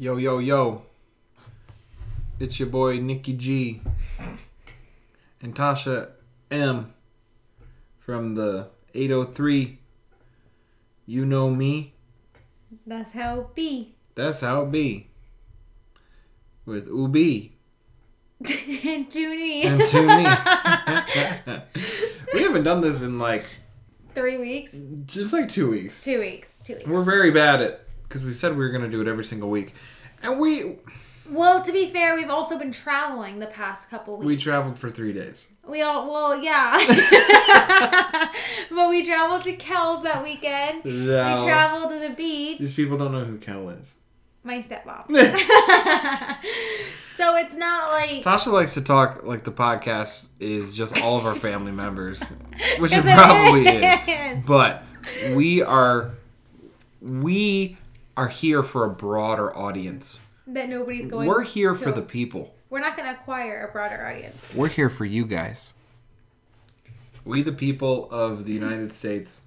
Yo, yo, yo. It's your boy Nikki G and Tasha M from the 803. You know me. That's how it be. That's how it be. With Ubi and Junie. and Tuni. we haven't done this in like Three weeks? just like two weeks. Two weeks. Two weeks. We're very bad at because we said we were gonna do it every single week, and we well, to be fair, we've also been traveling the past couple weeks. we traveled for three days. We all, well, yeah. but we traveled to Kells that weekend. We traveled to the beach. These people don't know who Kel is. My stepmom. so it's not like. Tasha likes to talk like the podcast is just all of our family members, which it probably is. is. But we are we are here for a broader audience. That nobody's going. We're here for the people. We're not going to acquire a broader audience. We're here for you guys. We the people of the United States.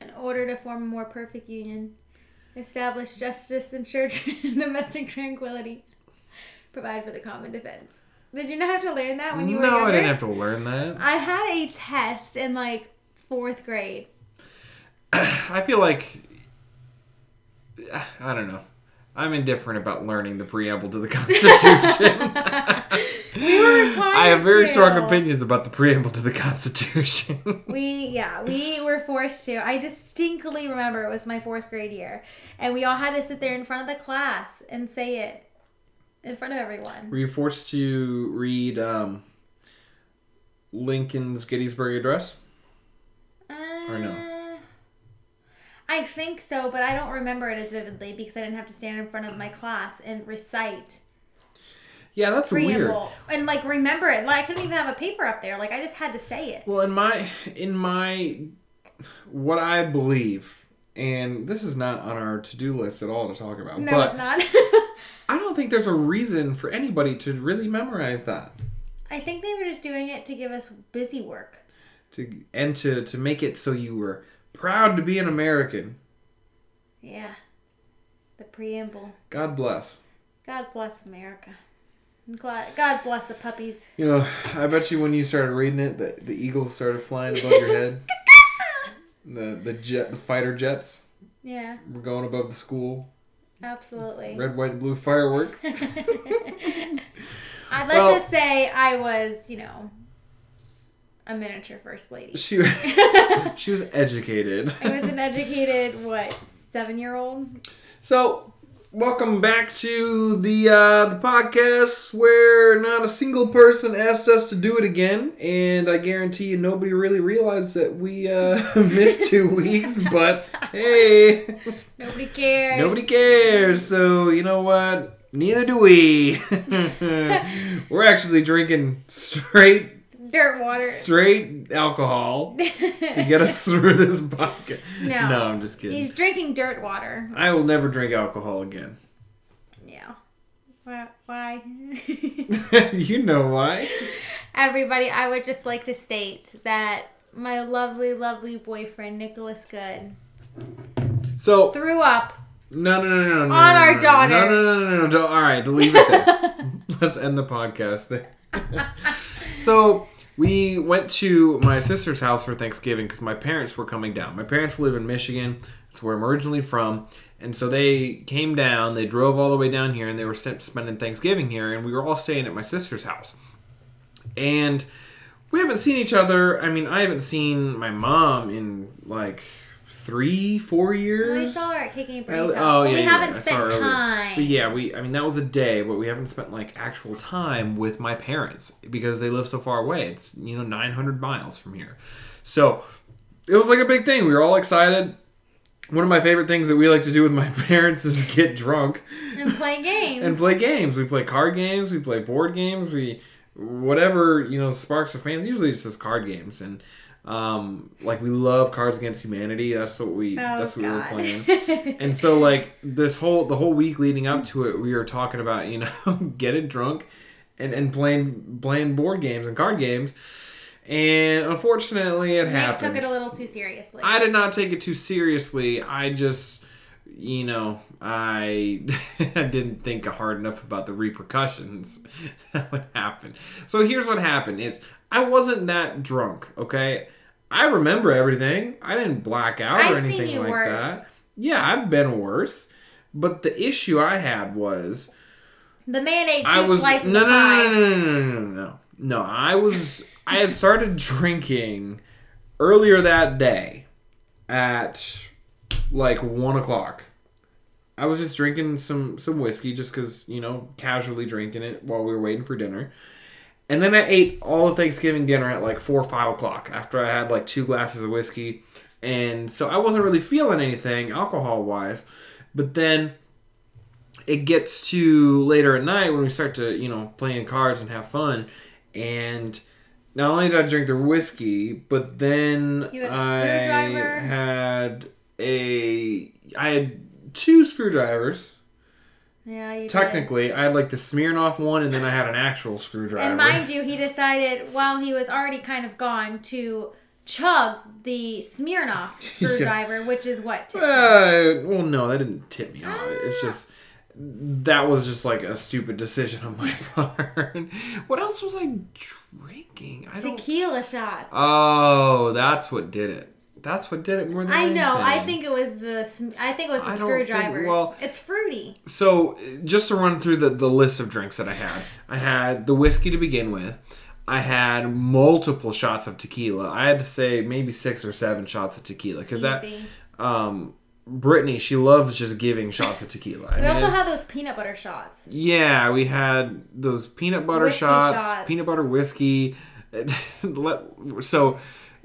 In order to form a more perfect union, establish justice, ensure domestic tranquility, provide for the common defense. Did you not have to learn that when you were no, younger? I didn't have to learn that. I had a test in like fourth grade. I feel like I don't know. I'm indifferent about learning the preamble to the Constitution. We were required. I have very to. strong opinions about the preamble to the Constitution. We yeah, we were forced to. I distinctly remember it was my fourth grade year, and we all had to sit there in front of the class and say it in front of everyone. Were you forced to read um, Lincoln's Gettysburg Address? Or no? I think so, but I don't remember it as vividly because I didn't have to stand in front of my class and recite Yeah, that's weird. and like remember it. Like I couldn't even have a paper up there. Like I just had to say it. Well, in my in my what I believe, and this is not on our to do list at all to talk about, No, but it's not. I don't think there's a reason for anybody to really memorize that. I think they were just doing it to give us busy work. To and to to make it so you were proud to be an American. Yeah. The preamble. God bless. God bless America. God God bless the puppies. You know, I bet you when you started reading it, the the eagles started flying above your head. The the jet, the fighter jets Yeah, We're going above the school. absolutely. Red, white, and blue fireworks. I, let's Well- just say I was, you know, a miniature first lady. She she was educated. I was an educated, what, seven year old? So, welcome back to the uh, the podcast where not a single person asked us to do it again, and I guarantee you nobody really realized that we uh, missed two weeks. But hey, Nobody cares. nobody cares. So you know what? Neither do we. We're actually drinking straight Dirt water. straight alcohol to get us through this podcast. No. no, I'm just kidding. He's drinking dirt water. I will never drink alcohol again. Yeah. Why? You know why? Everybody, I would just like to state that my lovely, lovely boyfriend, Nicholas Good, So threw up. no no no no no On no, our no, daughter. No no no no no. Don't, all right, leave it there. Let's end the podcast there. so we went to my sister's house for Thanksgiving because my parents were coming down. My parents live in Michigan. It's where I'm originally from. And so they came down, they drove all the way down here, and they were spending Thanksgiving here, and we were all staying at my sister's house. And we haven't seen each other. I mean, I haven't seen my mom in like three, four years. We saw her at Kicking and I- Bernie's house. oh, yeah, we haven't right. Spent time. But yeah, we I mean that was a day, but we haven't spent like actual time with my parents because they live so far away. It's you know 900 miles from here. So it was like a big thing. We were all excited. One of my favorite things that we like to do with my parents is get drunk and play games. and play games. We play card games, we play board games, we whatever, you know, sparks our fans. Usually it's just card games and um like we love Cards Against Humanity. That's what we oh, that's what we were playing. And so like this whole the whole week leading up to it, we were talking about you know getting drunk and and playing playing board games and card games, and unfortunately it Nick happened. took it a little too seriously. I did not take it too seriously. I just you know, I didn't think hard enough about the repercussions that would happen. So here's what happened: is I wasn't that drunk. Okay, I remember everything. I didn't black out or I've seen anything you like worse. that. Yeah, I've been worse. But the issue I had was The man ate two I was slices no, of no, no, no, no, no, no, no, no. No, I was. I had started drinking earlier that day at like one o'clock. I was just drinking some some whiskey just because you know casually drinking it while we were waiting for dinner, and then I ate all the Thanksgiving dinner at like four or five o'clock after I had like two glasses of whiskey, and so I wasn't really feeling anything alcohol wise, but then it gets to later at night when we start to you know playing cards and have fun. And not only did i drink the whiskey but then You had a i had a i had two screwdrivers Yeah, you did. technically i had like the smirnoff one and then i had an actual screwdriver And mind you, he decided while he was already kind of gone to chug the Smirnoff screwdriver, which is what tipped. Uh, well, no, that didn't tip me off. It's just that was just like a stupid decision on my part. what else was I drinking? I don't. tequila shots. Oh, that's what did it. That's what did it more than I know. I think it was the. I think it was the I don't think- screwdrivers. well- it's fruity. So, just to run through the, the list of drinks that I had, I had the whiskey to begin with. I had multiple shots of tequila. I had to say maybe six or seven shots of tequila because that um, Brittany she loves just giving shots of tequila. I We mean, also had those peanut butter shots. Yeah, we had those peanut butter shots, shots. peanut butter whiskey. So,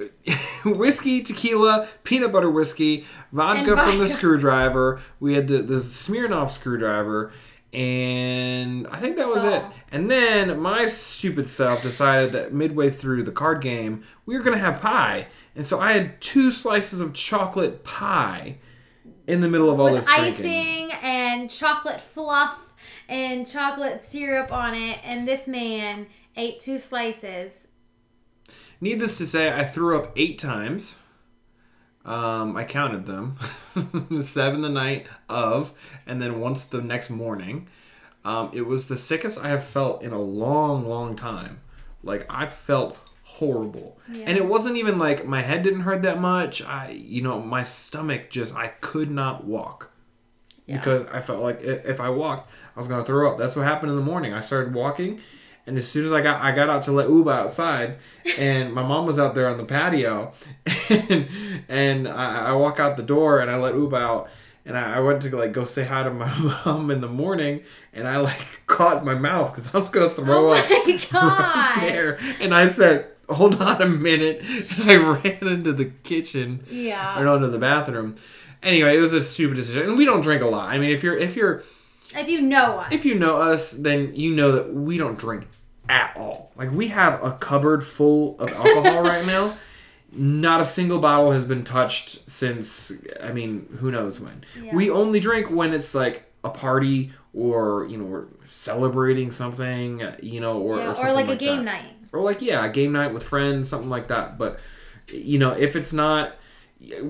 whiskey, tequila, peanut butter whiskey, vodka And from the screwdriver. We had the, the Smirnoff screwdriver, and I think that was it. And then my stupid self decided that midway through the card game, we were going to have pie. And so I had two slices of chocolate pie in the middle of all with this drinking. icing and chocolate fluff and chocolate syrup on it, and this man ate two slices. Needless to say, I threw up eight times. Um, I counted them. Seven the night of, and then once the next morning. Um, it was the sickest I have felt in a long, long time. Like I felt horrible, and it wasn't even like my head didn't hurt that much. I, you know, my stomach just I could not walk Yeah. because I felt like if I walked, I was gonna throw up. That's what happened in the morning. I started walking, and as soon as I got I got out to let Uba outside, and my mom was out there on the patio, and and I, I walk out the door and I let Uba out. And I, I went to like go say hi to my mom in the morning, and I like caught my mouth because I was gonna oh throw oh up right there. And I said, "Hold on a minute." And I ran into the kitchen or Yeah. no, into the bathroom. Anyway, it was a stupid decision, and we don't drink a lot. I mean, if you're if you're If you know us. if you know us, then you know that we don't drink at all. Like we have a cupboard full of alcohol right now. Not a single bottle has been touched since. I mean, who knows when? Yeah. We only drink when it's like a party or you know we're celebrating something. You know, or yeah, or, or, something like a game that night. or like yeah a game night with friends something like that but you know if it's not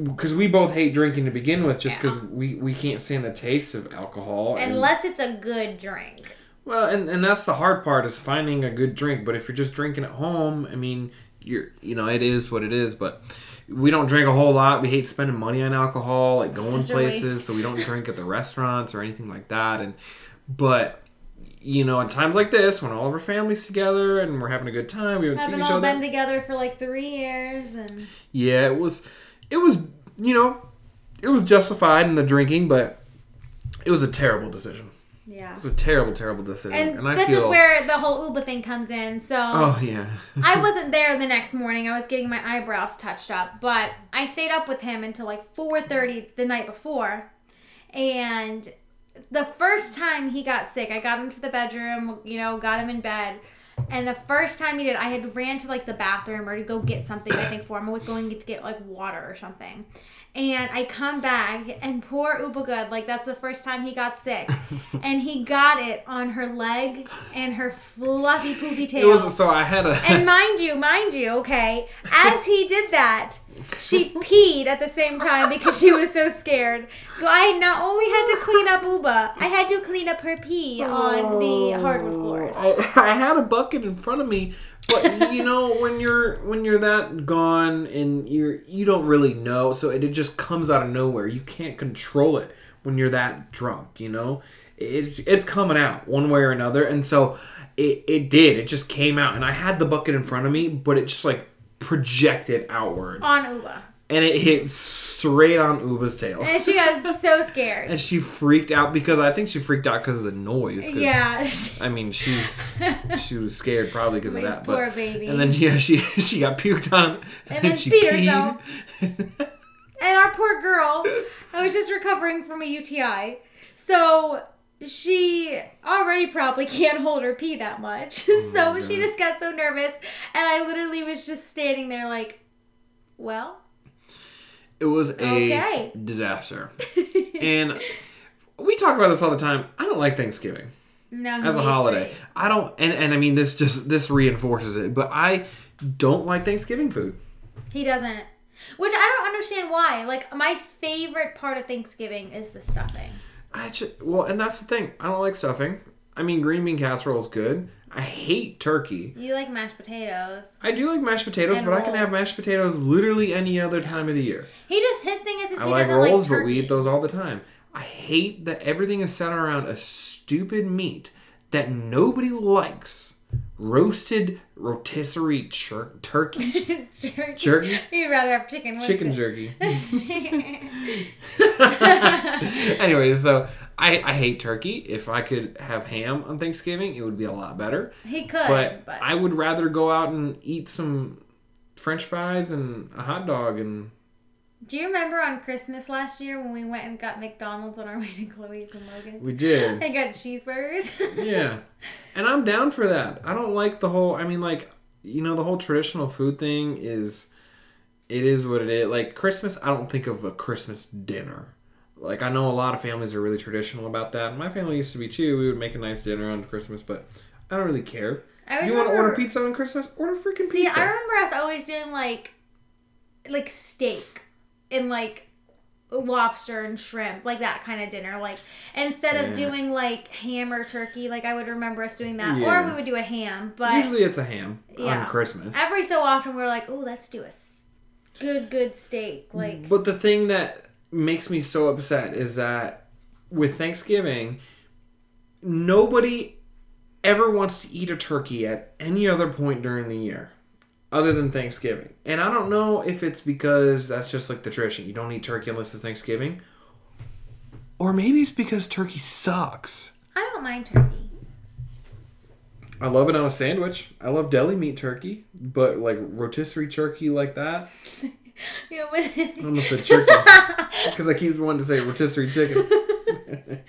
because we both hate drinking to begin with just because we, we can't stand the taste of alcohol and, Unless it's a good drink. Well and, and that's the hard part is finding a good drink but if you're just drinking at home i mean you're you know it is what it is but we don't drink a whole lot we hate spending money on alcohol like going places so we don't drink at the restaurants or anything like that and but you know, at times like this, when all of our families together and we're having a good time, we haven't seen Haven't each all other. been together for like three years, and Yeah, it was, it was, you know, it was justified in the drinking, but it was a terrible decision. Yeah. It was a terrible, terrible decision. And, And, this feel, is where the whole Uba thing comes in. So oh yeah, I wasn't there the next morning. I was getting my eyebrows touched up, but I stayed up with him until like 4:30 the night before. And the first time he got sick, I got him to the bedroom, you know, got him in bed. And the first time he did, I had ran to like the bathroom or to go get something, I think, for him. I was going to get like water or something. And I come back, and poor Uba Good, like that's the first time he got sick. and he got it on her leg and her fluffy poofy it tail. was. So I had a. And mind you, mind you, okay, as he did that, she peed at the same time because she was so scared. So I not only had to clean up Uba, I had to clean up her pee on the hardwood oh, floors. I, I had a bucket in front of me, but you know when you're when you're that gone and you're you don't really know, so it, it just comes out of nowhere. You can't control it when you're that drunk. You know, it's it's coming out one way or another, and so it it did. It just came out, and I had the bucket in front of me, but it just like projected outwards, on Uba. And it hit straight on Uba's tail. And she got so scared. And she freaked out because I think she freaked out because of the noise. Yeah. I mean, she's she was scared probably because of that. poor but, baby. And then yeah, she she got puked on. And then she peed peed. And our poor girl, I was just recovering from a UTI. So she already probably can't hold her pee that much. Oh so she just got so nervous. And I literally was just standing there like, well, it was a Okay. disaster. And we talk about this all the time. I don't like Thanksgiving no, as a holiday. I don't, and and I mean this just this reinforces it. But I don't like Thanksgiving food. He doesn't. Which I don't understand why. Like, my favorite part of Thanksgiving is the stuffing. I just, well, and that's the thing. I don't like stuffing. I mean, green bean casserole is good. I hate turkey. You like mashed potatoes. I do like mashed potatoes, And but I can have mashed potatoes literally any other time of the year. He just, his thing is, is I he like doesn't rolls, like but we eat those all the time. I hate that everything is centered around a stupid meat that nobody likes. Roasted rotisserie chur- turkey. jerky. Jerky? You'd rather have chicken. Chicken jerky. anyway, so I, I hate turkey. If I could have ham on Thanksgiving, it would be a lot better. he could, But, but, I would rather go out and eat some French fries and a hot dog and do you remember on Christmas last year when we went and got McDonald's on our way to Chloe's and Logan's? we did. and got cheeseburgers. yeah. And I'm down for that. I don't like the whole I mean like you know the whole traditional food thing is it is what it is. Like Christmas, I don't think of a Christmas dinner. Like I know a lot of families are really traditional about that. My family used to be too. We would make a nice dinner on Christmas, but I don't really care. I You want to order pizza on Christmas? Order freaking See, pizza. I remember us always doing like, like steak and like lobster and shrimp, like that kind of dinner. Like instead of Yeah. doing like ham or turkey, like I would remember us doing that, Yeah. or we would do a ham. But Usually it's a ham Yeah. on Christmas. every so often we are like, oh, let's do a good, good steak. Like But the thing that makes me so upset is that with Thanksgiving, nobody ever wants to eat a turkey at any other point during the year other than Thanksgiving. And I don't know if it's because that's just like the tradition. You don't eat turkey unless it's Thanksgiving. Or maybe it's because turkey sucks. I don't mind turkey. I love it on a sandwich. I love deli meat turkey, but like rotisserie turkey like that, Know, with- I almost said turkey. because I keep wanting to say rotisserie chicken.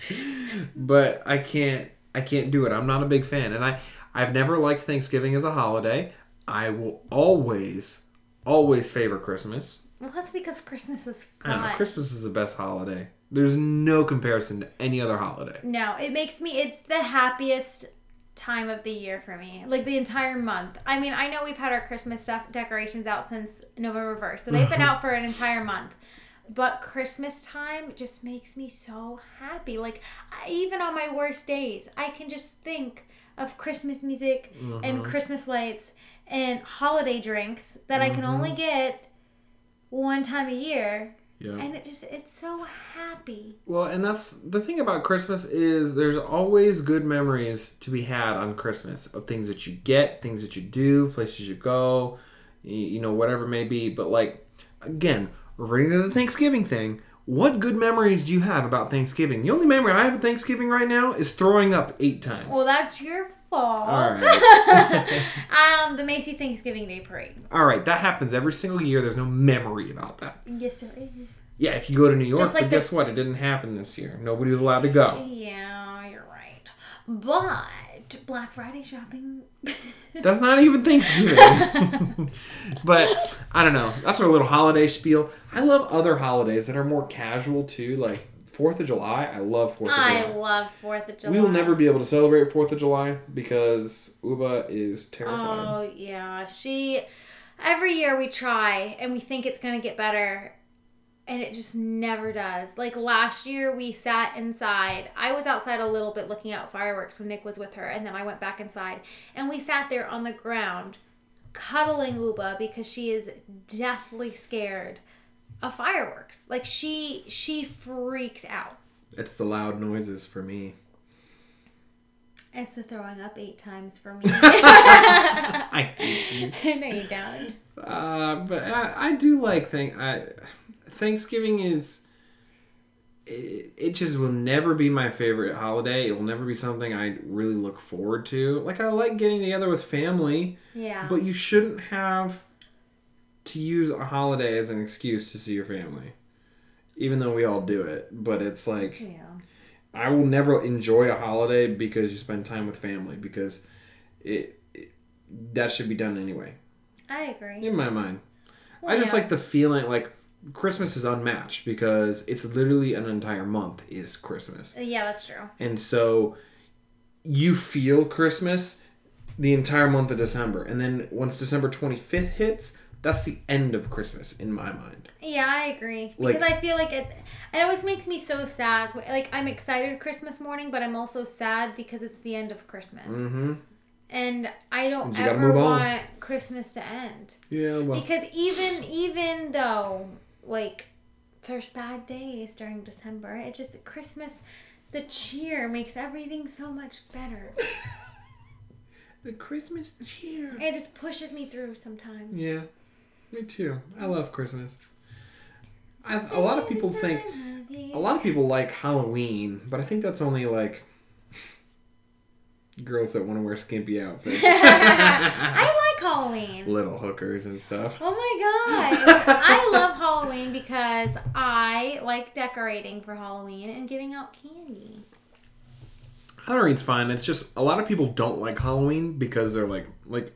but I can't I can't do it. I'm not a big fan and I I've never liked Thanksgiving as a holiday. I will always always favor Christmas. well, that's because Christmas is I don't know. Christmas is the best holiday. There's no comparison to any other holiday. No, it makes me. It's the happiest time of the year for me. Like the entire month. I mean, I know we've had our Christmas stuff decorations out since November first, so they've been mm-hmm. out for an entire month. But Christmas time just makes me so happy. Like I, even on my worst days, I can just think of Christmas music and mm-hmm. Christmas lights and holiday drinks that I can only mm-hmm. get one time a year, Yeah. and it just it's so happy. Well, and that's the thing about Christmas is there's always good memories to be had on Christmas of things that you get, things that you do, places you go, you know, whatever it may be. But like again, referring to the Thanksgiving thing, what good memories do you have about Thanksgiving? The only memory I have of Thanksgiving right now is throwing up eight times. Well, that's your fault. All right. um, the Macy's Thanksgiving Day Parade. All right, that happens every single year. There's no memory about that. Yes, there is. Yeah, if you go to New York, like but the- guess what? It didn't happen this year. Nobody was allowed to go. Yeah, you're right. But Black Friday shopping. That's not even Thanksgiving. but I don't know. That's our little holiday spiel. I love other holidays that are more casual too, like Fourth of July. I love Fourth of I July. love Fourth of July. We will never be able to celebrate Fourth of July because Uba is terrified. Oh yeah, she. every year we try and we think it's going to get better and it just never does. Like last year we sat inside. I was outside a little bit looking at fireworks when Nick was with her and then I went back inside and we sat there on the ground cuddling Uba because she is deathly scared of fireworks. Like she she freaks out. It's the loud noises for me. It's the throwing up eight times for me. I hate you. no, you don't. Uh, but I, I do like thing. I Thanksgiving is. It, it just will never be my favorite holiday. It will never be something I really look forward to. Like I like getting together with family, Yeah. but you shouldn't have to use a holiday as an excuse to see your family. Even though we all do it, but it's like yeah. I will never enjoy a holiday because you spend time with family because it, it that should be done anyway I agree. in my mind. Well, I just yeah. like the feeling like Christmas is unmatched because it's literally an entire month is Christmas. Yeah, that's true. And so you feel Christmas the entire month of December. And then once December 25th hits, that's the end of Christmas in my mind. Yeah, I agree Like- because I feel like it. It always makes me so sad. Like I'm excited Christmas morning, but I'm also sad because it's the end of Christmas, Mm-hmm. and I don't ever move on. want Christmas to end. Yeah, well. Because even even though like there's bad days during December, it just Christmas, the cheer makes everything so much better. The Christmas cheer. It just pushes me through sometimes. Yeah, me too. I love Christmas. I, a lot of people think a lot of people like Halloween, but I think that's only like girls that want to wear skimpy outfits, I like Halloween. little hookers and stuff. Oh my gosh. I love Halloween because I like decorating for Halloween and giving out candy. Halloween's fine. It's just a lot of people don't like Halloween because they're like like.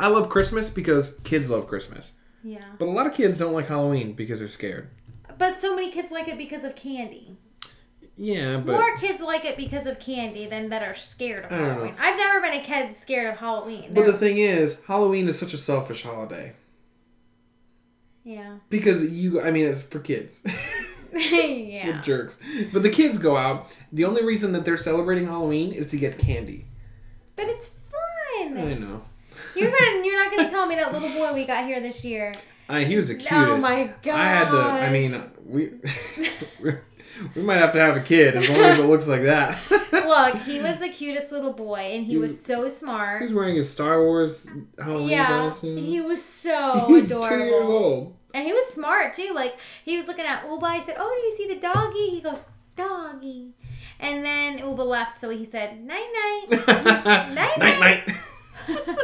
I love Christmas because kids love Christmas, Yeah. but a lot of kids don't like Halloween because they're scared. But so many kids like it because of candy. Yeah, but More kids like it because of candy than that are scared of I don't know. Halloween. I've never been a kid scared of Halloween. but the They're- thing is, Halloween is such a selfish holiday yeah. because you. I mean, it's for kids. yeah. You're jerks. But the kids go out. The only reason that they're celebrating Halloween is to get candy. But it's fun. I know. You're gonna you're not gonna tell me that little boy we got here this year. I, he was the oh cutest. Oh my god. I had to. I mean, we we might have to have a kid as long as it looks like that. Look, he was the cutest little boy and he He was was- so smart. He's wearing his Star Wars Halloween yeah, costume. he was so He's adorable. two years old. And he was smart too. Like he was looking at Uba. I said, "Oh, do you see the doggy?" He goes, "Doggy." And then Uba left, so he said, "Night night." night night. night.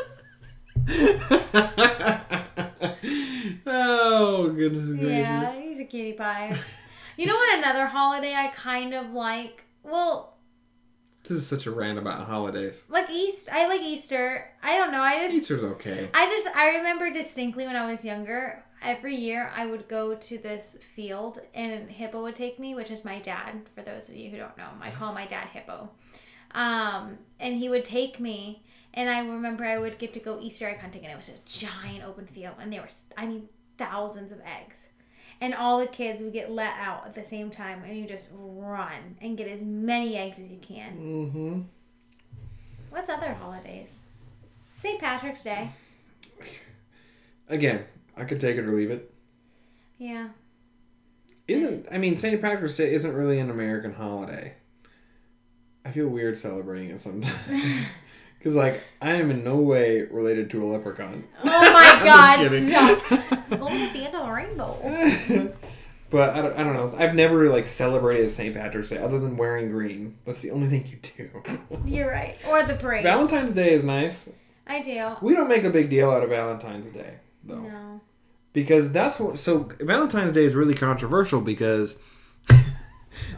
oh goodness gracious! yeah, he's a cutie pie. You know what? Another holiday I kind of like. Well, This is such a rant about holidays. like East. I like Easter. I don't know. I just. Easter's okay. I just I remember distinctly when I was younger. Every year I would go to this field and Hippo would take me, which is my dad. For those of you who don't know, I call my dad Hippo. Um, and he would take me, and I remember I would get to go Easter egg hunting, and it was a giant open field, and there was I mean thousands of eggs, and all the kids would get let out at the same time, and you just run and get as many eggs as you can. Mm-hmm. What's other holidays? St. Patrick's Day. Again, I could take it or leave it. Yeah. Isn't I mean St. Patrick's Day isn't really an American holiday. I feel weird celebrating it sometimes. Cause like I am in no way related to a leprechaun. Oh my god, stop. Going at the end of the rainbow. but I don't, I don't know. I've never like celebrated St. Patrick's Day other than wearing green. That's the only thing you do. You're right. Or the parade. Valentine's Day is nice. I do. We don't make a big deal out of Valentine's Day though. No. Because that's what so Valentine's Day is really controversial because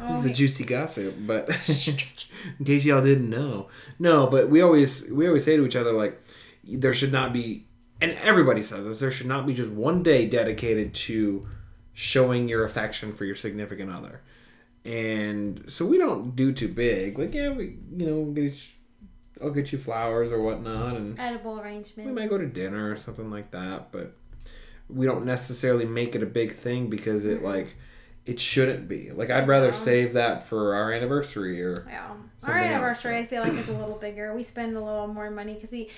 This is a Oh, juicy gossip, but in case y'all didn't know, no. But we always we always say to each other like, there should not be, and everybody says this. There should not be just one day dedicated to showing your affection for your significant other, and so we don't do too big. Like yeah, we you know get each I'll get you flowers or whatnot, and Edible arrangement. we might go to dinner or something like that. But we don't necessarily make it a big thing because it mm-hmm. like it shouldn't be. Like I'd rather Yeah. save that for our anniversary or Yeah. Our else, anniversary, so. I feel like, is a little bigger. We spend a little more money because we,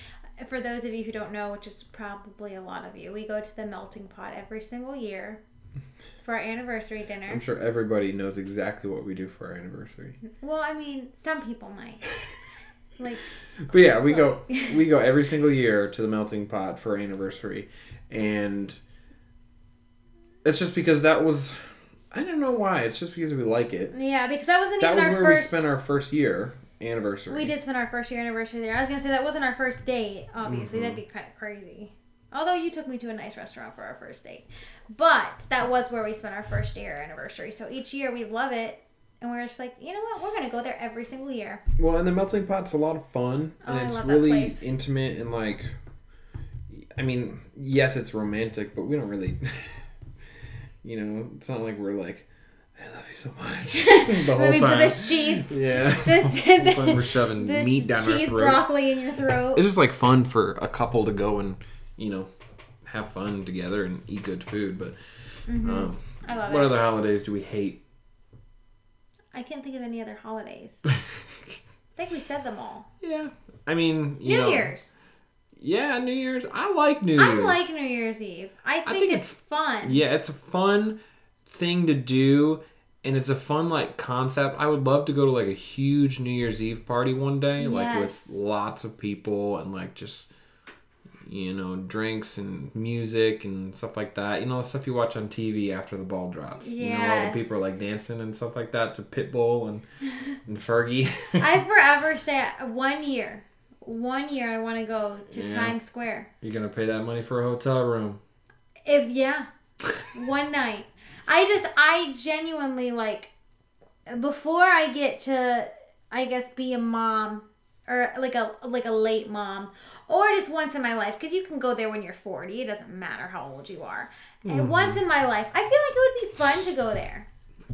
for those of you who don't know, which is probably a lot of you, we go to the melting pot every single year for our anniversary dinner. I'm sure everybody knows exactly what we do for our anniversary. Well, I mean, some people might. Like, But yeah, we go we go every single year to the melting pot for our anniversary, and it's just because that was I don't know why. It's just because we like it. yeah, because that wasn't That even was our where first. we spent our first year anniversary. We did spend our first year anniversary there. I was gonna say that wasn't our first date. Obviously, that'd be kind of crazy. Although you took me to a nice restaurant for our first date, but that was where we spent our first year anniversary. So each year we love it, and we're just like, you know what, we're gonna go there every single year. Well, and the melting pot's a lot of fun, Oh, and it's really intimate and like. I mean, yes, it's romantic, but we don't really. You know, it's not like we're like, "I love you so much" the Let whole me put time. this cheese, Yeah. this, time we're shoving this meat down our throats. cheese broccoli in your throat. It's just like fun for a couple to go and you know have fun together and eat good food. But um, I love what it. other holidays do we hate? I can't think of any other holidays. I think we said them all. yeah, I mean, you New know, Year's. Yeah, New Year's. I like New Year's. I Year's. like New Year's Eve. I think, think it's, fun. Yeah, it's a fun thing to do, and it's a fun like concept. I would love to go to like a huge New Year's Eve party one day, like with lots of people and like just you know drinks and music and stuff like that. You know the stuff you watch on TV after the ball drops. You know all the people are like dancing and stuff like that to Pitbull and and Fergie. I forever say one year, one year I want to go to Yeah. Times Square. You're gonna pay that money for a hotel room. If yeah, one night. I just I genuinely like before I get to I guess be a mom or like a like a late mom or just once in my life because you can go there when you're 40 it doesn't matter how old you are and mm-hmm. once in my life i feel like it would be fun to go there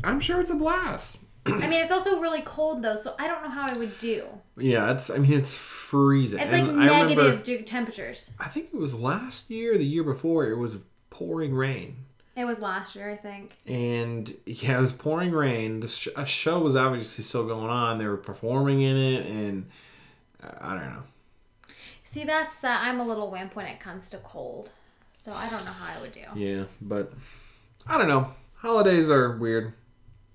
I'm sure it's a blast. I mean it's also really cold though so i don't know how i would do Yeah, it's. I mean, it's freezing. it's like And I remember- negative temperatures I think it was last year, the year before, it was pouring rain. it was last year i think And yeah, it was pouring rain. The sh- a show was obviously still going on. They were performing in it, and uh, I don't know. see that's that i'm a little wimp when it comes to cold so i don't know how i would do Yeah, but I don't know. Holidays are weird.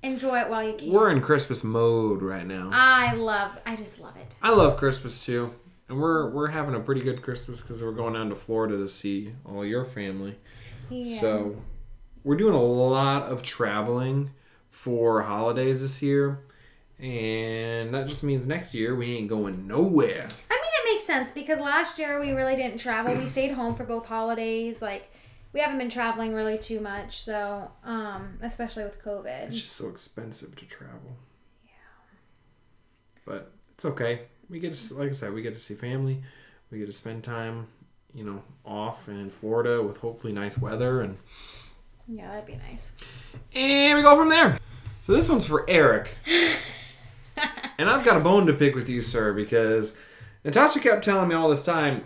Enjoy it while you can We're in Christmas mode right now. i love i just love it I love Christmas too, and we're we're having a pretty good Christmas because we're going down to Florida to see all your family. yeah. So we're doing a lot of traveling for holidays this year. And that just means next year we ain't going nowhere. I mean, it makes sense because last year we really didn't travel. We stayed home for both holidays. Like, we haven't been traveling really too much. So, um, especially with COVID. It's just so expensive to travel. Yeah. But it's okay. We get to, like I said, we get to see family. We get to spend time, you know, off in Florida with hopefully nice weather and Yeah, that'd be nice. and we go from there. So this one's for Eric. And I've got a bone to pick with you, sir, because Natasha kept telling me all this time,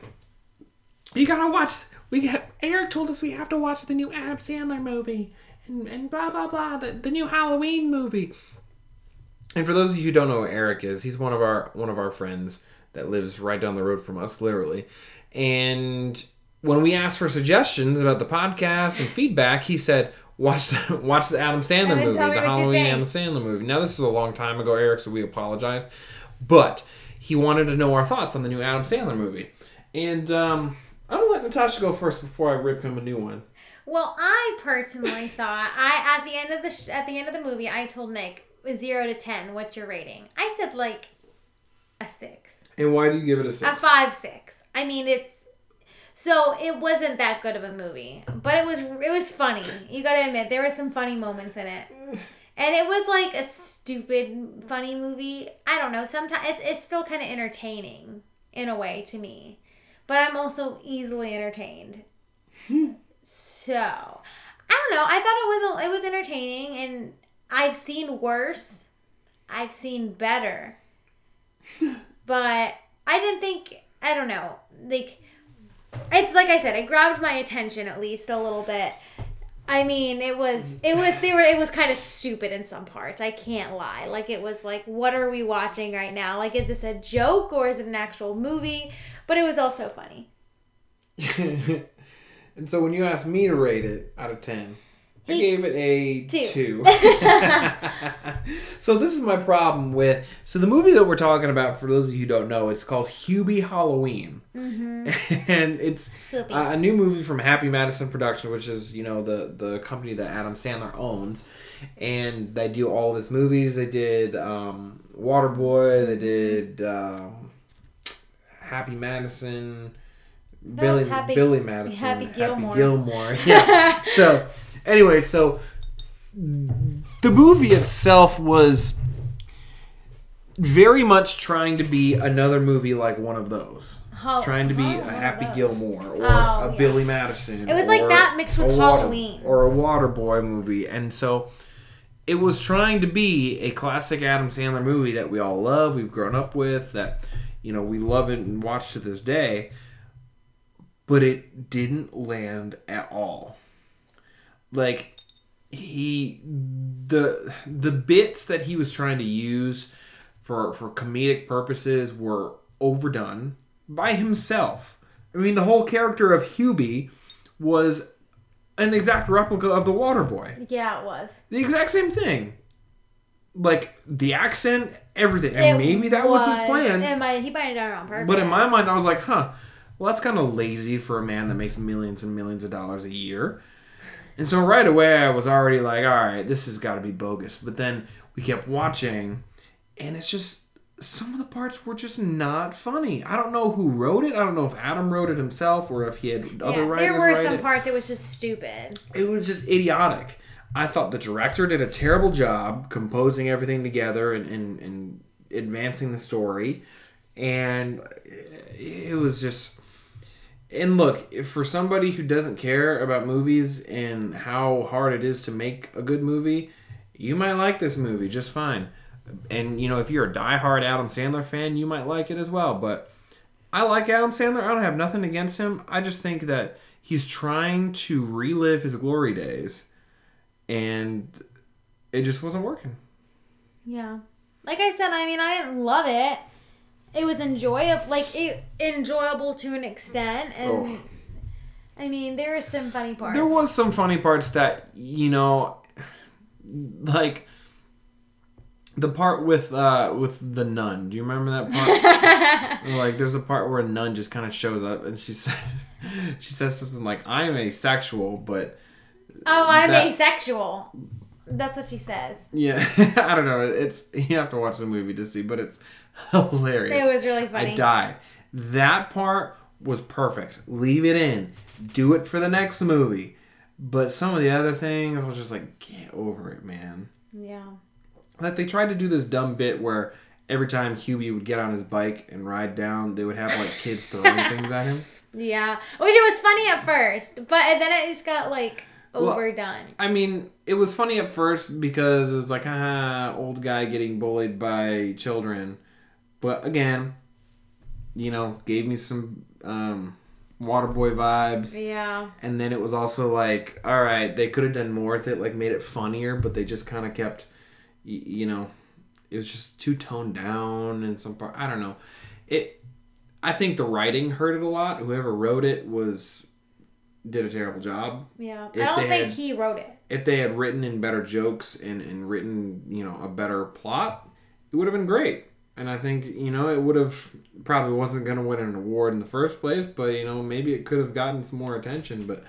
you gotta watch. We got, Eric told us we have to watch the new Adam Sandler movie and, and blah blah blah, the, the new Halloween movie. And for those of you who don't know who Eric is, he's one of our one of our friends that lives right down the road from us, literally. And when we asked for suggestions about the podcast and feedback, he said, "Watch the watch the Adam Sandler Evan, movie, the Halloween. Adam Sandler movie." Now this was a long time ago, Eric, so we apologize. But he wanted to know our thoughts on the new Adam Sandler movie, and um, I'm gonna let Natasha go first before I rip him a new one. Well, I personally thought I at the end of the sh- at the end of the movie, I told Nick zero to ten, what's your rating? I said like a six, And why do you give it a six? a five, six. I mean, it's so it wasn't that good of a movie, but it was it was funny. You got to admit there were some funny moments in it. And it was like a stupid, funny movie. I don't know. Sometimes it's, it's still kind of entertaining in a way to me, but I'm also easily entertained. so I don't know. I thought it was it was entertaining, and I've seen worse. I've seen better, but I I didn't think. I don't know. Like, it's like I said, it grabbed my attention at least a little bit. I mean, it was it was they were it was kind of stupid in some parts. I can't lie. Like it was like, what are we watching right now? Like, is this a joke or is it an actual movie? But it was also funny. and so when you asked me to rate it out of 10, I gave it a Two. 2. so this is my problem with so the movie that we're talking about for those of you who don't know, it's called Hubie Halloween. Mm-hmm. and it's uh, a new movie from Happy Madison Production, which is, you know, the the company that Adam Sandler owns. And they do all of his movies. They did um, Waterboy, they did um, Happy Madison, Billy Happy- Billy Madison, Happy Gilmore. Gilmore. Yeah. so anyway, so the movie itself was very much trying to be another movie like one of those. Trying to be oh, a Happy. Gilmore or Oh, a yeah. Billy Madison. It was like that mixed with a water- Halloween. or a Waterboy movie, and so it was trying to be a classic Adam Sandler movie that we all love, we've grown up with, that you know we love it and watch to this day. But it didn't land at all. Like he the the bits that he was trying to use for for comedic purposes were overdone by himself. I mean, the whole character of Hubie was an exact replica of the water boy Yeah, it was. The exact same thing. Like the accent, everything. And It maybe that was, his plan. It might, he might have done it on purpose. But in my mind, I was like, huh, well, that's kind of lazy for a man that makes millions and millions of dollars a year. And so right away, I was already like, all right, this has got to be bogus. But then we kept watching, and it's just some of the parts were just not funny. I don't know who wrote it. I don't know if Adam wrote it himself or if he had other yeah, writers there were some it. parts it was just stupid. It was just idiotic. I thought the director did a terrible job composing everything together and, and, and advancing the story. And it was just. And look, for somebody who doesn't care about movies and how hard it is to make a good movie, you might like this movie just fine. And, you know, if you're a diehard Adam Sandler fan, you might like it as well. But I like Adam Sandler. I don't have nothing against him. I just think that he's trying to relive his glory days, and it just wasn't working. Yeah. Like I said, I mean, I didn't love it. It was enjoyable, like it enjoyable to an extent, and Oh. I mean, there were some funny parts. There was some funny parts that you know, like the part with uh with the nun. Do you remember that part? like, there's a part where a nun just kind of shows up, and she said she says something like, "I'm asexual," but oh, I'm that- asexual. That's what she says. yeah, I don't know. It's you have to watch the movie to see, but it's hilarious. It was really funny. I died. That part was perfect. Leave it in. Do it for the next movie. But some of the other things I was just like, get over it, man. Yeah. Like they tried to do this dumb bit where every time Hubie would get on his bike and ride down, they would have like kids throwing things at him. Yeah. Which it was funny at first, but then it just got like Well, overdone. I mean, it was funny at first because it's like, ah, old guy getting bullied by children. But again, you know, gave me some um, Waterboy vibes. yeah. And then it was also like, all right, they could have done more with it, like made it funnier, but they just kind of kept, y- you know, it was just too toned down in some part. I don't know. It. I think the writing hurt it a lot. Whoever wrote it was did a terrible job. Yeah. If I don't think had- he wrote it. If they had written in better jokes and and written, you know, a better plot, it would have been great. And I think you know it would have probably wasn't going to win an award in the first place, but you know maybe it could have gotten some more attention. But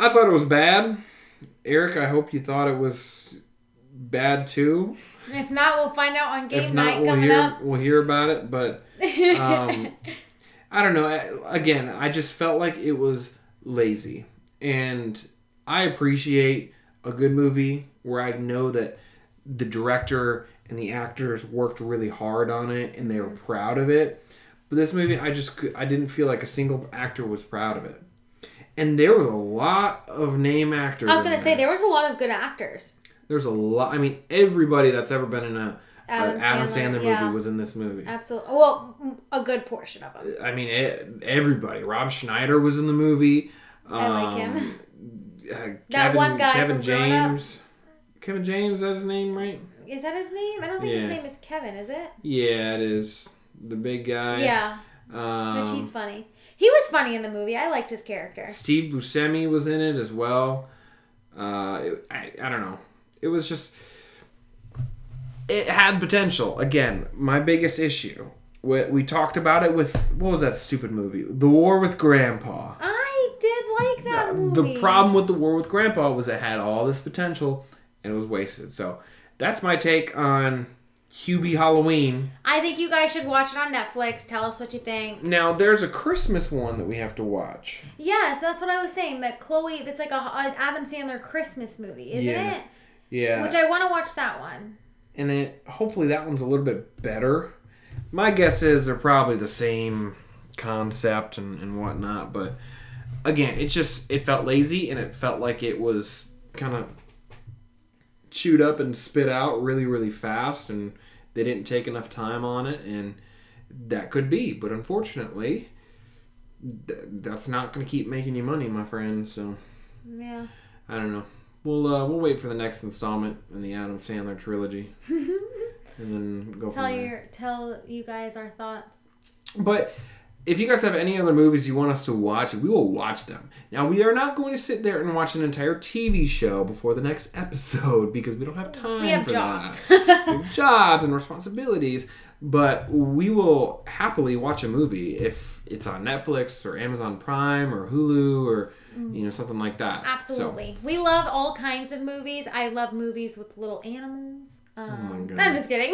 I thought it was bad. Eric, I hope you thought it was bad too. If not, we'll find out on game if night not, we'll coming hear up. we'll hear about it. But um, I don't know. Again, I just felt like it was lazy, and I appreciate a good movie where I know that the director and the actors worked really hard on it and they were proud of it. But this movie, I just I didn't feel like a single actor was proud of it, and there was a lot of name actors. I was gonna say there was a lot of good actors. there's a lot. I mean, everybody that's ever been in a, Adam uh, Adam Sandler, Sandler, yeah. movie was in this movie. Absolutely. Well, a good portion of them. I mean, it, everybody. Rob Schneider was in the movie. I like him. Um, uh, That Kevin, one guy Kevin James. Kevin James, is that his name, right? Is that his name? I don't think his name is Kevin, is it? Yeah, it is. The big guy. yeah, Um, but he's funny. He was funny in the movie. I liked his character. Steve Buscemi was in it as well. Uh, it, I, I don't know. It was just. It had potential. Again, my biggest issue. We, we talked about it with. What was that stupid movie? The War with Grandpa. I did like that movie. The problem with The War with Grandpa was it had all this potential and it was wasted. So that's my take on Hubie Halloween. I think you guys should watch it on Netflix. Tell us what you think. Now, there's a Christmas one that we have to watch. Yes, that's what I was saying. That Chloe, that's like a, an Adam Sandler Christmas movie, isn't Yeah. it? Yeah. Which I want to watch that one. And it hopefully that one's a little bit better. My guess is they're probably the same concept and, and whatnot, but again, it just it felt lazy and it felt like it was kind of chewed up and spit out really really fast and they didn't take enough time on it and that could be but unfortunately th- that's not going to keep making you money my friend so Yeah. i don't know we'll uh, we'll wait for the next installment in the adam sandler trilogy and then go Tell from there. your tell you guys our thoughts. But if you guys have any other movies you want us to watch, we will watch them. Now we are not going to sit there and watch an entire TV show before the next episode because we don't have time We have for jobs. that. we have jobs and responsibilities. But we will happily watch a movie if it's on Netflix or Amazon Prime or Hulu or you know something like that. So- Absolutely. We love all kinds of movies. I love movies with little animals. Um, God. I'm just kidding,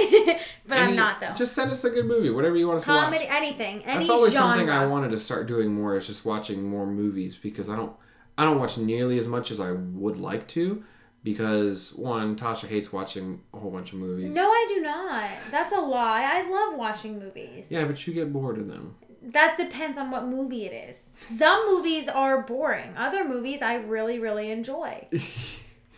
but I'm not though. Just send us a good movie, whatever you want us to watch. Comedy, anything, any That's always genre. something I wanted to start doing more is just watching more movies because I don't I don't watch nearly as much as I would like to because one Tasha hates watching a whole bunch of movies. No, I do not. That's a lie. I love watching movies. Yeah, but you get bored of them. That depends on what movie it is. Some movies are boring. Other movies I really, really enjoy.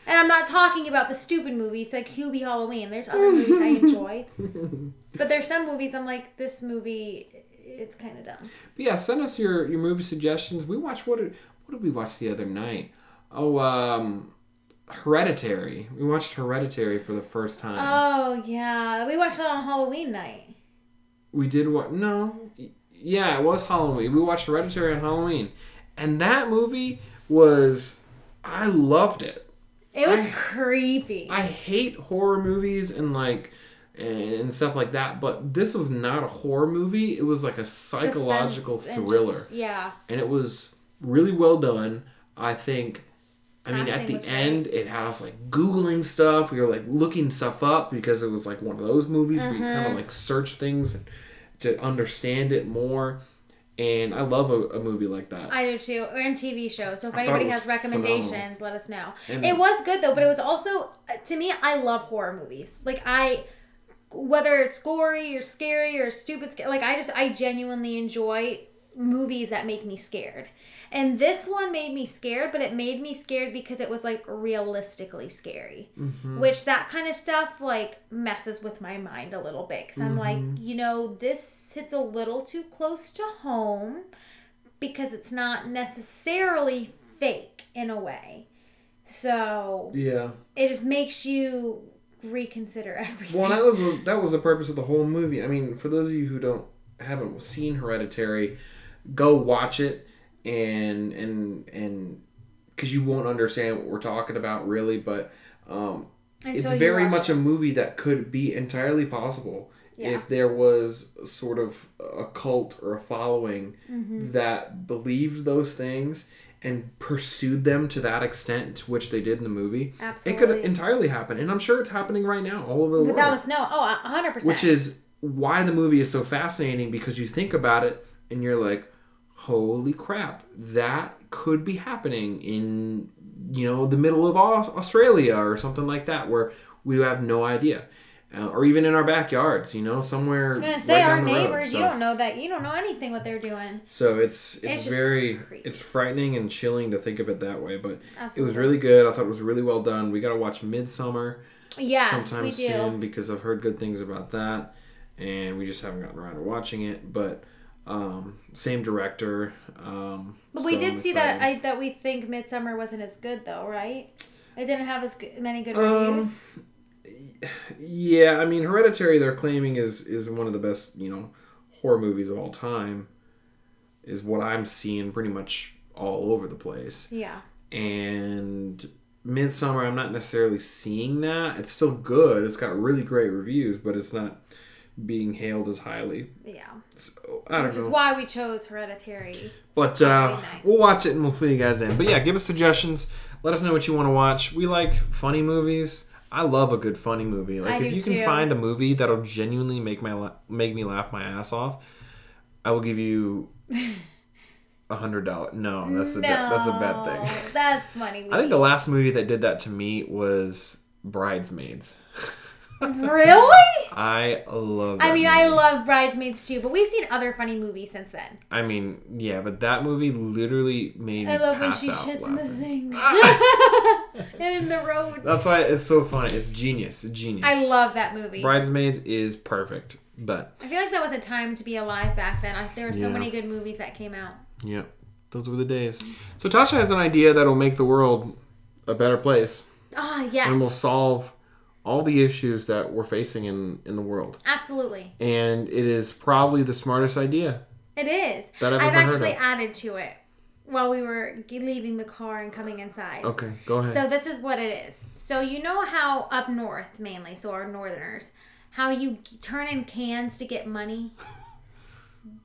And I'm not talking about the stupid movies like Hubie Halloween. There's other movies I enjoy. But there's some movies I'm like, this movie, it's kind of dumb. But yeah, send us your, your movie suggestions. We watched what did what did we watch the other night? Oh, um, Hereditary. We watched Hereditary for the first time. Oh, yeah. We watched that on Halloween night. We did what? No. Yeah, it was Halloween. We watched Hereditary on Halloween. And that movie was. I loved it. It was I- creepy. I hate horror movies and like. And, and stuff like that, but this was not a horror movie. It was like a psychological Suspense and thriller, just- yeah. and it was really well done. I think. I mean, at the was great. end, it had us like googling stuff. We were like looking stuff up because it was like one of those movies where you kind Uh-huh. of like search things and to understand it more. And I love a, a movie like that. I do too. Or in TV shows. So if I anybody has recommendations, let us know. And- it was good though, but it was also uh, to me. I love horror movies. Like I, whether it's gory or scary or stupid, like I just I genuinely enjoy movies that make me scared. And this one made me scared, but it made me scared because it was like realistically scary. Mm-hmm. Which that kind of stuff like messes with my mind a little bit because I'm like, Mm-hmm. you know, this hits a little too close to home because it's not necessarily fake in a way. So yeah. it just makes you reconsider everything. Well, that was that was the purpose of the whole movie. I mean, for those of you who don't haven't seen Hereditary, go watch it and and and because you won't understand what we're talking about really, but um, it's very much it. a movie that could be entirely possible Yeah. if there was sort of a cult or a following Mm-hmm. that believed those things and pursued them to that extent to which they did in the movie. Absolutely. It could entirely happen, and I'm sure it's happening right now all over the world Without us know. Oh, a hundred percent. which is why the movie is so fascinating because you think about it and you're like holy crap that could be happening in you know the middle of australia or something like that where we have no idea uh, or even in our backyards you know somewhere I was gonna say right our the road. neighbors. So- You don't know that. You don't know anything what they're doing. so it's it's, It's very it's frightening and chilling to think of it that way but it was really good i thought it was really well done we got to watch Midsommar Yeah, sometime soon because I've heard good things about that, and we just haven't gotten around to watching it. But um, same director. Um, But we so did see that. I that we think Midsommar wasn't as good though, right? It didn't have as good, many good Um, reviews. Yeah, I mean, Hereditary. They're claiming is is one of the best you know horror movies of all time. Is what I'm seeing pretty much all over the place. Yeah. and Midsommar, I'm not necessarily seeing that. It's still good. It's got really great reviews, but it's not being hailed as highly. Yeah. So I don't Which is why we chose Hereditary. But uh, we'll watch it and we'll fill you guys in. But yeah, give us suggestions. Let us know what you want to watch. We like funny movies. I love a good funny movie. Like I if you can find a movie that'll genuinely make my la- make me laugh my ass off, I will give you a hundred dollars. No, that's a ba- that's a bad thing. That's funny. I think the last movie that did that to me was Bridesmaids. really? I love. I that mean, I love Bridesmaids too, but we've seen other funny movies since then. I mean, yeah, but that movie literally made me I love when she out shits in the laughing. sink and in the road. That's why it's so funny. It's genius. It's genius. I love that movie. Bridesmaids is perfect, but I feel like that was a time to be alive back then. I, there were so Yeah. many good movies that came out. yeah, those were the days. So Tasha has an idea that'll make the world a better place Ah, yes. and will solve all the issues that we're facing in in the world. Absolutely. And it is probably the smartest idea It is. that I've, I've actually added to it while we were leaving the car and coming inside. Okay, go ahead. So this is what it is. So you know how up north mainly, so our northerners, how you turn in cans to get money?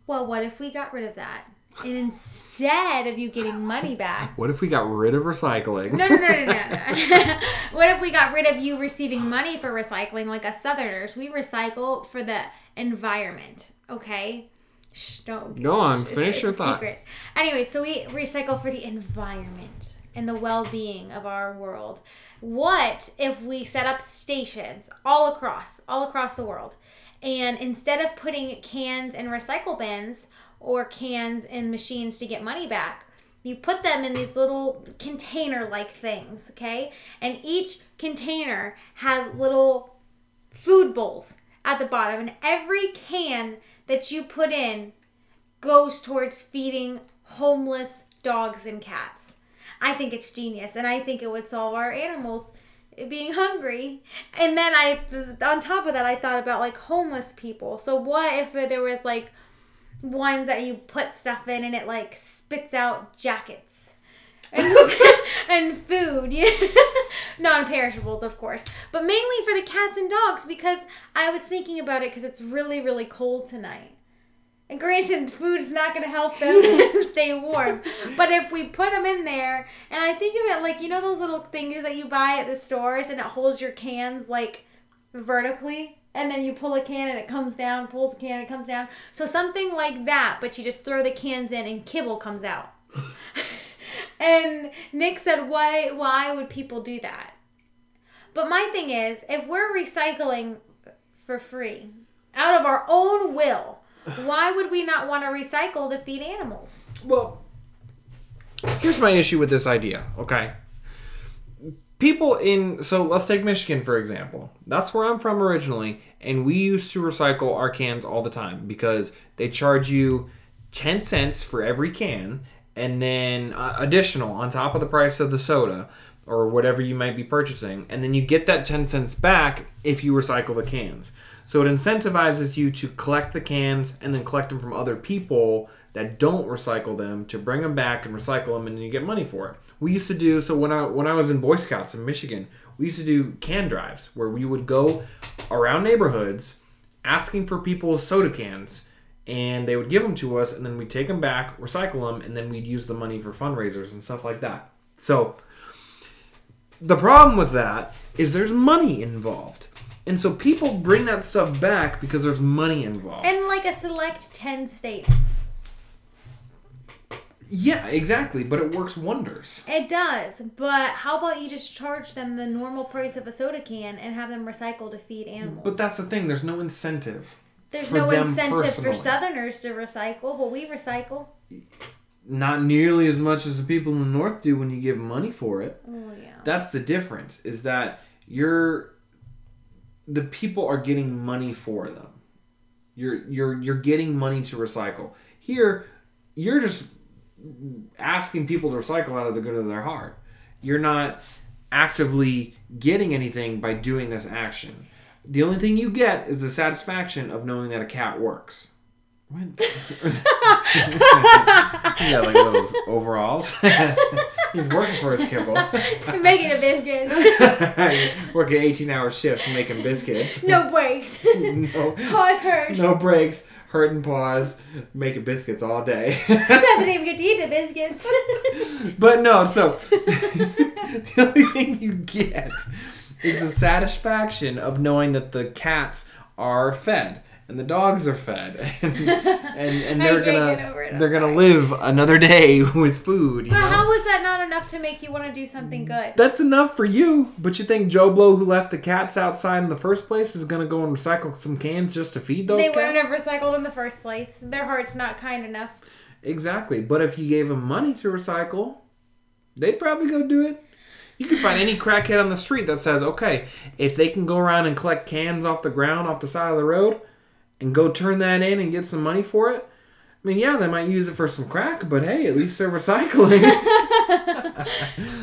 Well, what if we got rid of that? And instead of you getting money back, what if we got rid of recycling? no, no, no, no, no. no. what if we got rid of you receiving money for recycling like us Southerners? We recycle for the environment, okay? Shh, don't. Go on, shh, finish it's your thought. Secret. Anyway, so we recycle for the environment and the well-being of our world. What if we set up stations all across, all across the world, and instead of putting cans in recycle bins or cans in machines to get money back, you put them in these little container like things, okay? And each container has little food bowls at the bottom, and every can that you put in goes towards feeding homeless dogs and cats. I think it's genius, and I think it would solve our animals being hungry. And then I, on top of that, I thought about like homeless people. So what if there was like ones that you put stuff in and it like spits out jackets and, and food, you non-perishables, of course, but mainly for the cats and dogs because I was thinking about it because it's really really cold tonight. And granted, food is not going to help them stay warm. But if we put them in there, and I think of it like, you know, those little things that you buy at the stores and it holds your cans like vertically? And then you pull a can and it comes down, pulls a can and it comes down. So something like that, but you just throw the cans in and kibble comes out. and Nick said, why, why would people do that? But my thing is, if we're recycling for free, out of our own will, why would we not want to recycle to feed animals? Well, here's my issue with this idea, okay? People in, so let's take Michigan for example. That's where I'm from originally, and we used to recycle our cans all the time because they charge you 10 cents for every can and then uh, additional on top of the price of the soda or whatever you might be purchasing, and then you get that 10 cents back if you recycle the cans. So it incentivizes you to collect the cans and then collect them from other people that don't recycle them to bring them back and recycle them and you get money for it. We used to do so when I when I was in Boy Scouts in Michigan, we used to do can drives where we would go around neighborhoods asking for people's soda cans and they would give them to us and then we'd take them back, recycle them and then we'd use the money for fundraisers and stuff like that. So the problem with that is there's money involved. And so people bring that stuff back because there's money involved. In like a select 10 states. Yeah, exactly, but it works wonders. It does, but how about you just charge them the normal price of a soda can and have them recycle to feed animals? But that's the thing, there's no incentive. There's no incentive personally. for Southerners to recycle, but we recycle. Not nearly as much as the people in the north do when you give money for it. Oh, yeah. That's the difference is that you're the people are getting money for them. You're you're you're getting money to recycle. Here, you're just asking people to recycle out of the good of their heart. You're not actively getting anything by doing this action. The only thing you get is the satisfaction of knowing that a cat works. What? yeah, like those overalls. He's working for his kibble. Making a biscuits. working 18 hour shifts making biscuits. no breaks. no, oh, Paws hurt. no breaks. Hurting paws, making biscuits all day. Doesn't even get to eat the biscuits. but no, so the only thing you get is the satisfaction of knowing that the cats are fed and the dogs are fed and and, and they're can't get over it, gonna they're gonna live another day with food. You but know? how was that not enough to make you want to do something good? That's enough for you, but you think Joe Blow, who left the cats outside in the first place, is gonna go and recycle some cans just to feed those They cats? wouldn't have recycled in the first place. Their heart's not kind enough. Exactly. But if you gave them money to recycle, they'd probably go do it. You can find any crackhead on the street that says, okay, if they can go around and collect cans off the ground, off the side of the road, and go turn that in and get some money for it. I mean, yeah, they might use it for some crack, but hey, at least they're recycling.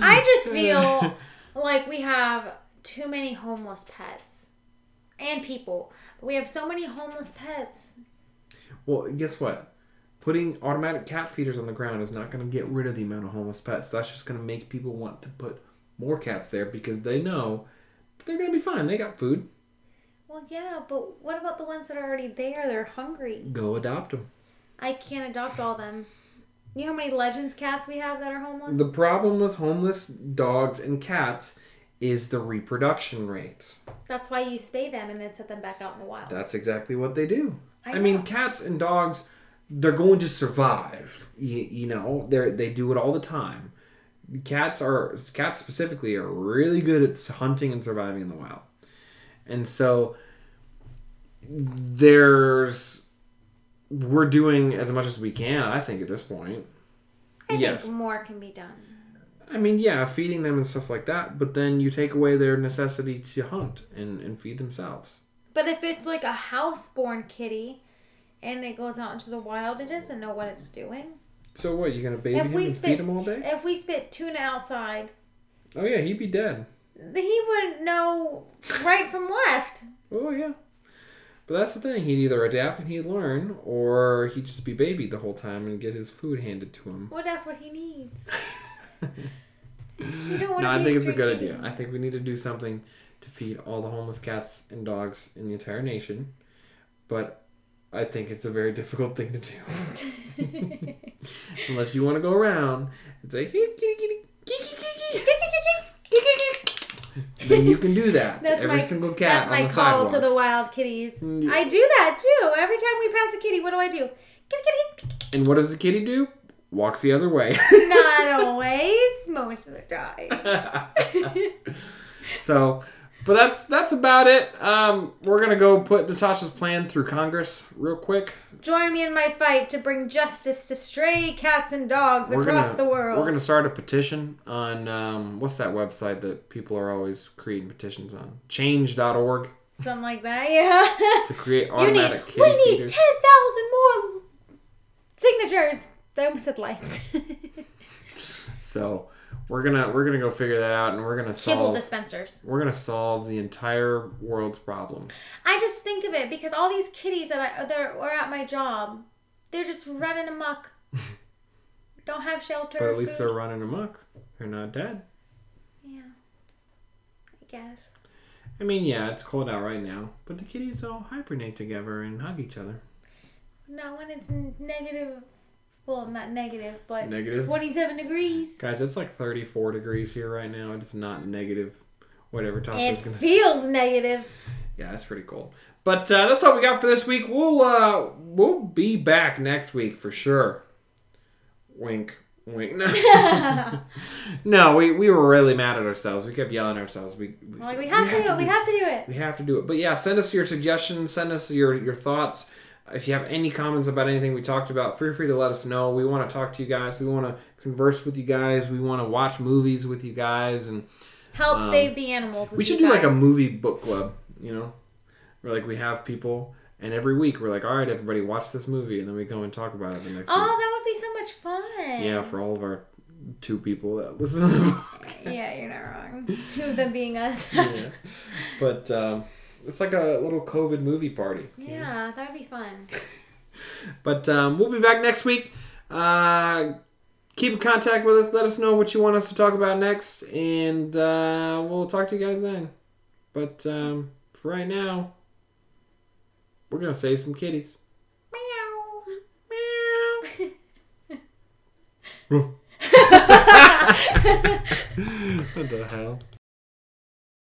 I just feel like we have too many homeless pets and people. We have so many homeless pets. well, guess what? Putting automatic cat feeders on the ground is not going to get rid of the amount of homeless pets. That's just going to make people want to put more cats there because they know they're going to be fine. They got food. Well, yeah, but what about the ones that are already there? They're hungry. Go adopt them. I can't adopt all them. You know how many legends cats we have that are homeless? The problem with homeless dogs and cats is the reproduction rates. That's why you spay them and then set them back out in the wild. That's exactly what they do. I I, mean, cats and dogs, they're going to survive. You, you know, they they do it all the time. Cats are cats specifically are really good at hunting and surviving in the wild, and so there's we're doing as much as we can. I think at this point. I yes. think more can be done. I mean, yeah, feeding them and stuff like that, but then you take away their necessity to hunt and, and feed themselves. But if it's like a house-born kitty and it goes out into the wild, it doesn't know what it's doing. So what? You gonna baby If him we and spit- feed him all day? If we spit tuna outside, Oh yeah, he'd be dead. He wouldn't know right from left. Oh yeah. But that's the thing. He'd either adapt and he'd learn, or he'd just be babied the whole time and get his food handed to him. Well, that's what he needs. You don't want No, I think it's a good idea. I think we need to do something to feed all the homeless cats and dogs in the entire nation. But I think it's a very difficult thing to do. Unless you want to go around and say, "Here, kitty, kitty, kitty, kitty, kitty." then you can do that That's every my- single cat That's my call sidewalks. to the wild kitties. Mm. I do that too. Every time we pass a kitty, what do I do? Kitty, kitty. And what does the kitty do? Walks the other way. Not always. Most of the time. so, but that's that's about it. Um, we're gonna go put Natasha's plan through Congress real quick. Join me in my fight to bring justice to stray cats and dogs We're across gonna the world. we're gonna start a petition on um, what's that website that people are always creating petitions on? Change.org Something like that, yeah. to create need, automatic kitty we need feeders. 10,000 more signatures. I almost said likes. So we're gonna we're gonna go figure that out, and we're gonna Kibble solve dispensers. we're gonna solve the entire world's problem. I just think of it because all these kitties that I that are at my job, they're just running amok. Don't have shelter. But or at least food. they're running amok. They're not dead. Yeah. I guess. I mean, yeah, it's cold out right now, but the kitties all hibernate together and hug each other. Not when it's negative. Well, not negative, but Negative. 27 degrees. Guys, it's like 34 degrees here right now. It's not negative. Whatever It Tasha's gonna say. feels negative. Yeah, it's pretty cold. But uh, that's all we got for this week. We'll uh, we'll be back next week for sure. Wink, wink. no, no we, we were really mad at ourselves. We kept yelling at ourselves. We we, Like we have to do it. We have to do it. we have to do it. But yeah, send us your suggestions. Send us your your thoughts. If you have any comments about anything we talked about, feel free to let us know. We want to talk to you guys. We want to converse with you guys. We want to watch movies with you guys, and Help Um, save the animals. With we should do like a movie book club. You know, we're like we have people, and every week we're like, all right, everybody, watch this movie, and then we go and talk about it the next week. Oh, week. that would be so much fun. Yeah, for all of our two people that listen to the podcast. Yeah, you're not wrong. Two of them being us. yeah. But um, it's like a little COVID movie party. yeah, that would be fun. But um, we'll be back next week. Uh, keep in contact with us. Let us know what you want us to talk about next, and uh, we'll talk to you guys then. But um, for right now, we're gonna save some kitties. Meow. Meow. what the hell?